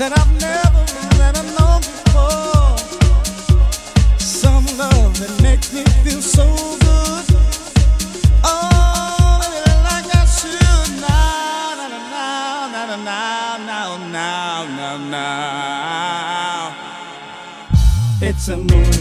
that I've never that I known before. Some love that makes me feel so good. Oh, baby, like I should now, now, now, now, now, now, now, now. It's a moon.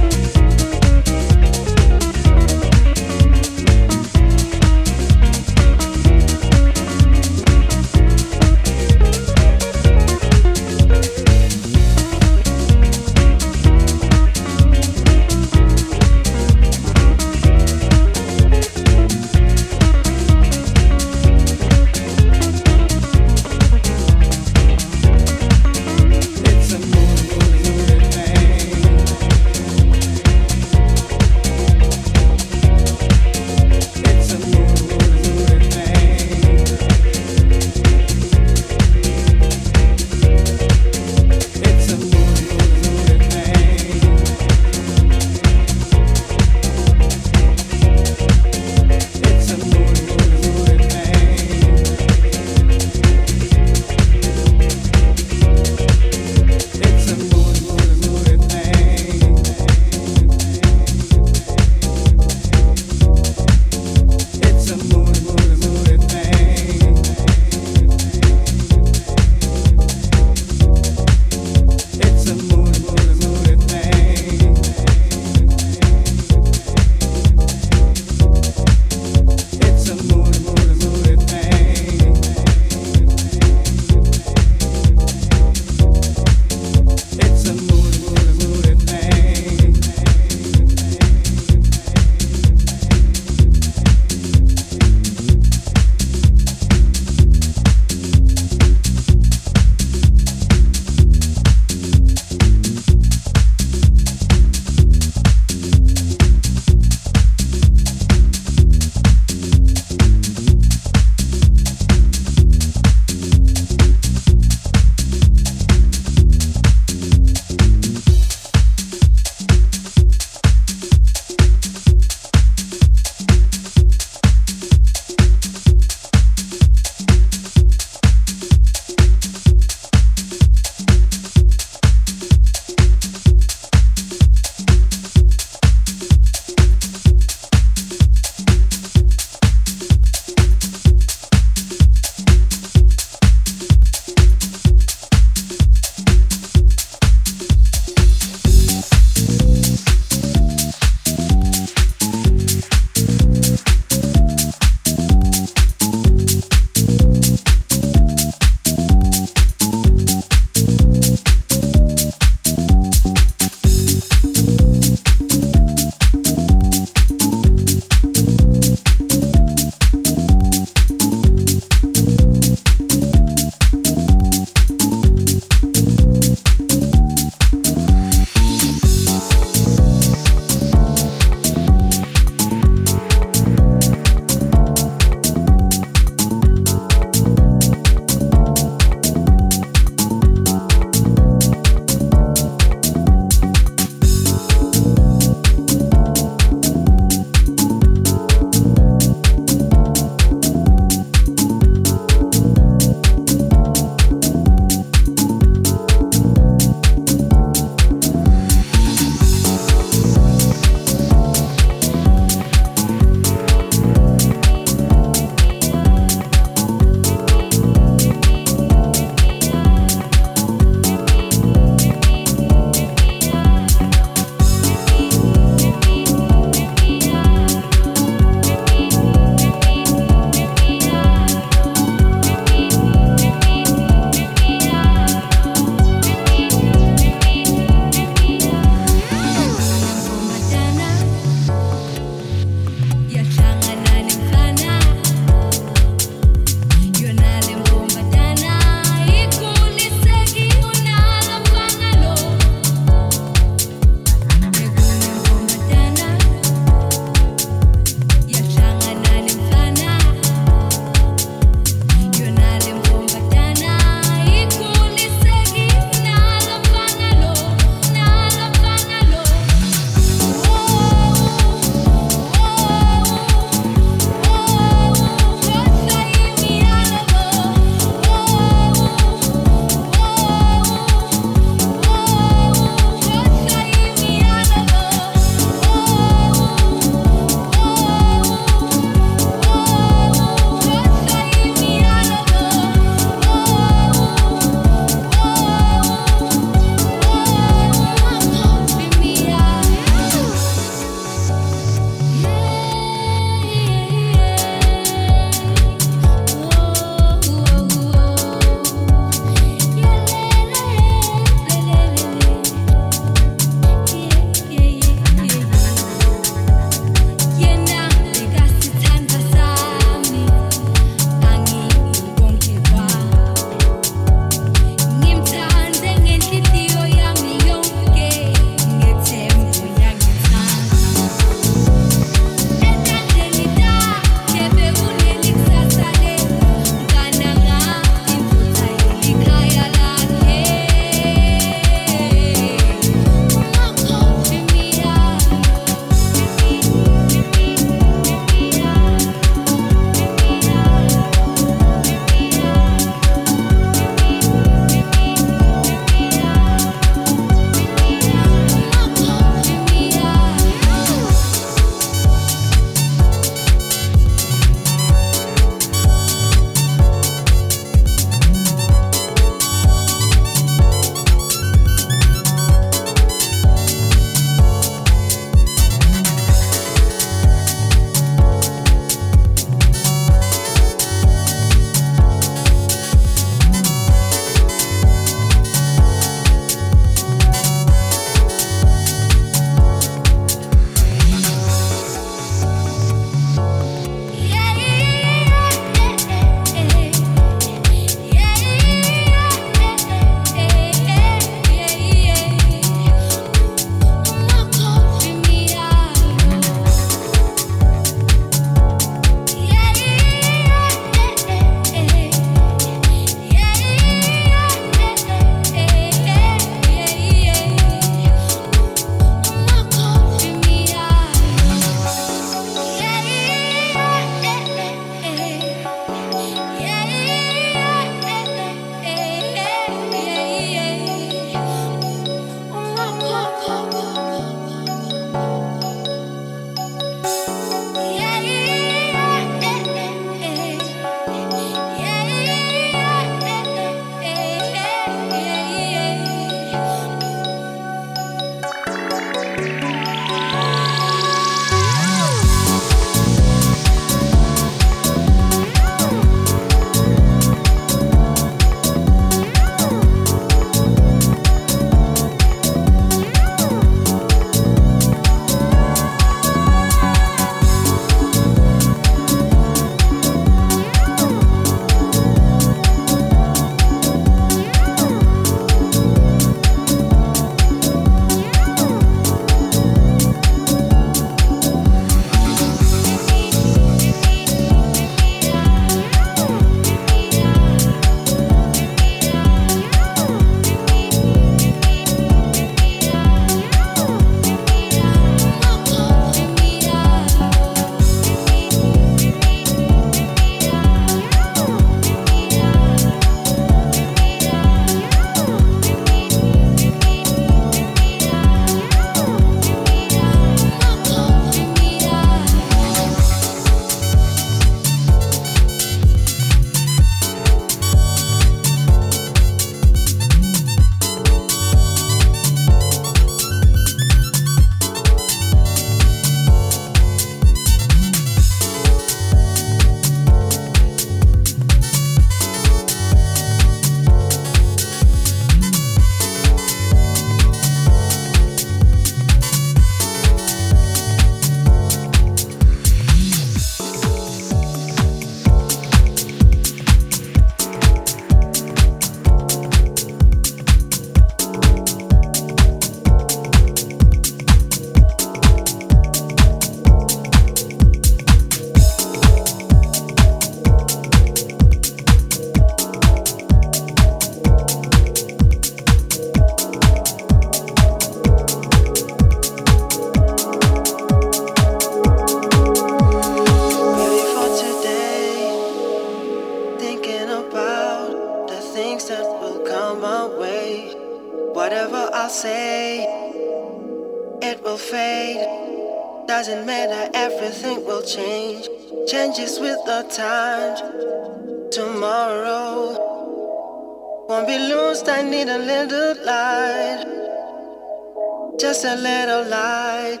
Just a little light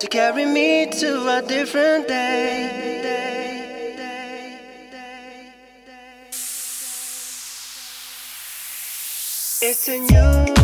to carry me to a different day. It's a new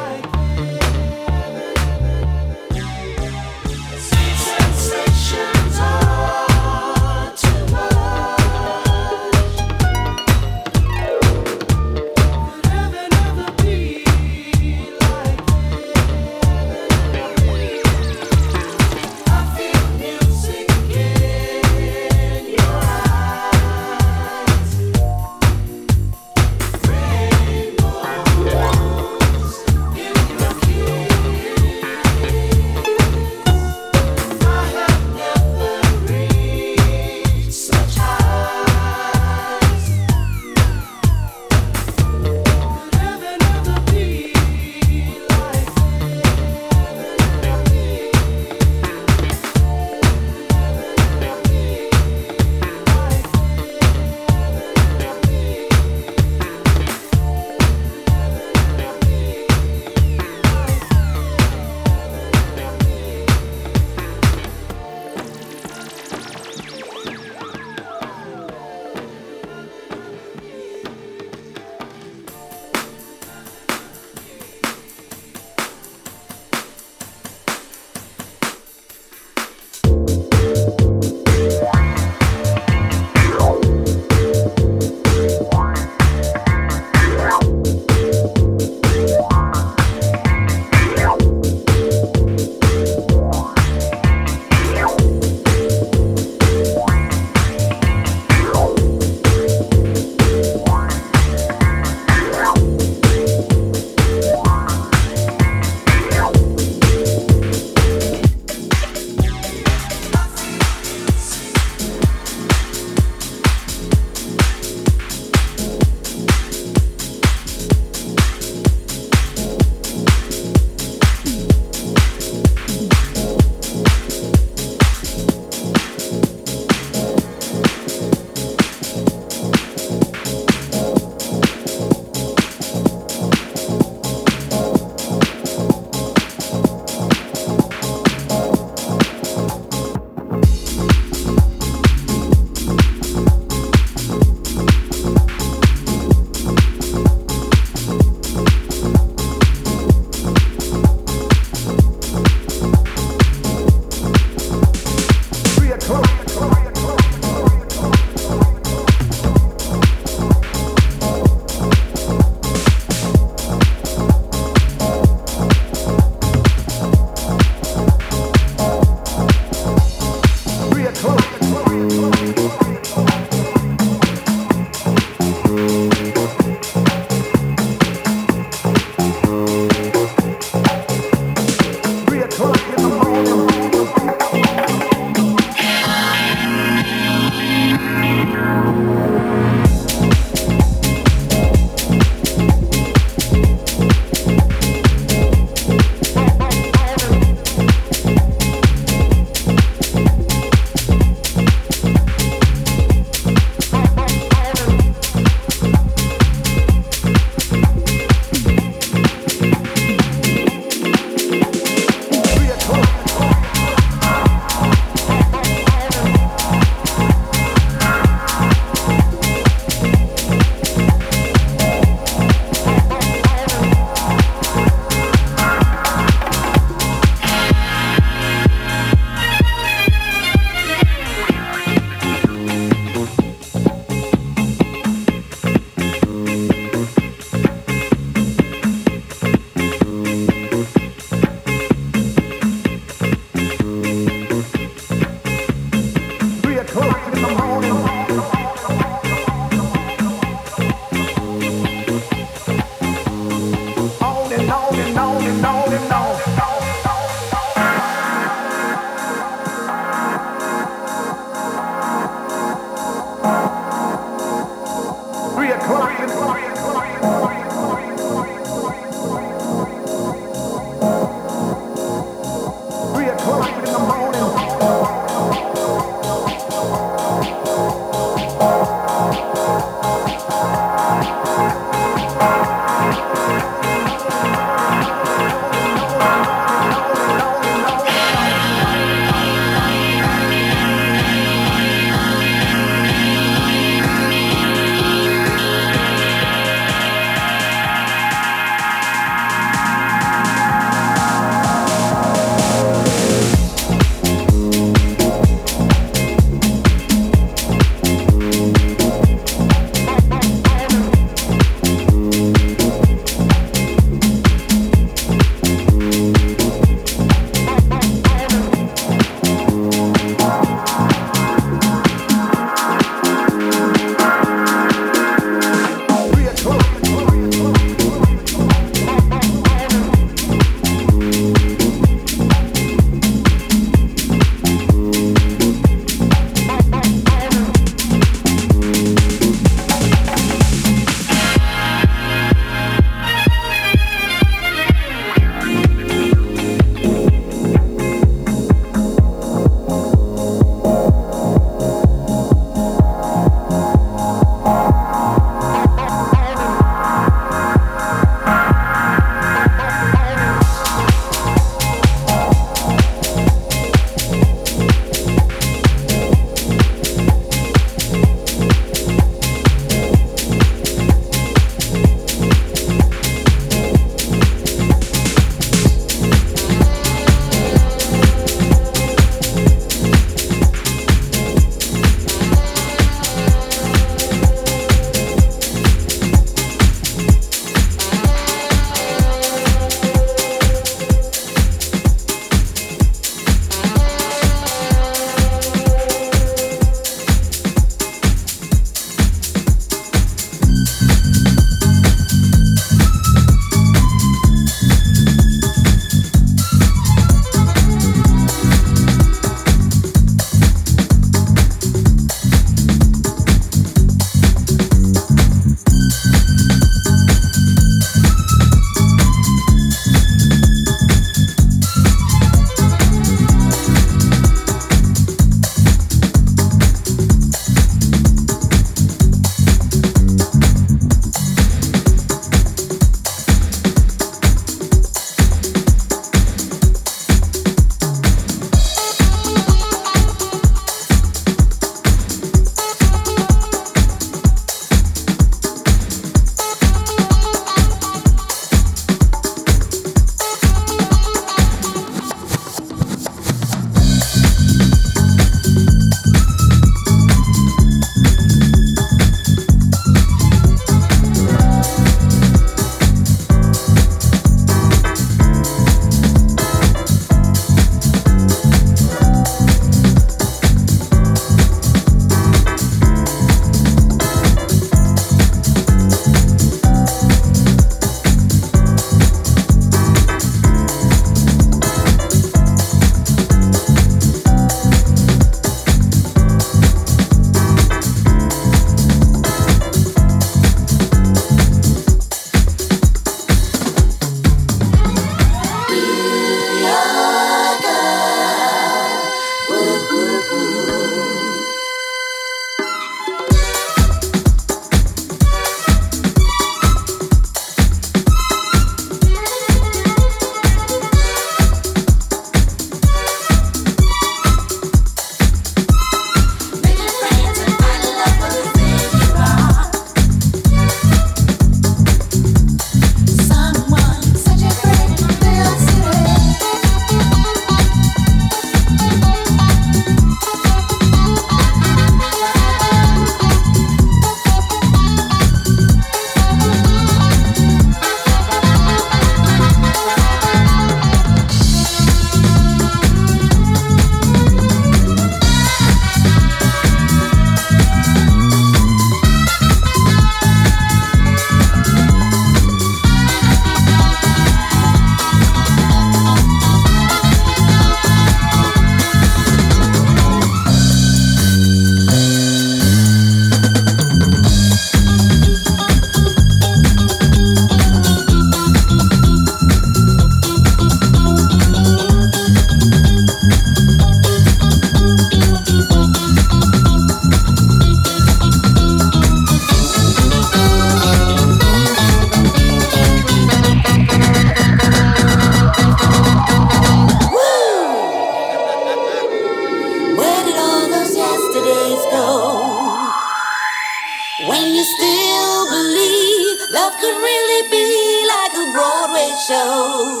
When you still believe love could really be like a Broadway show.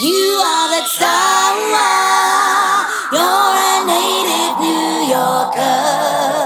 You are that star. You're a native New Yorker.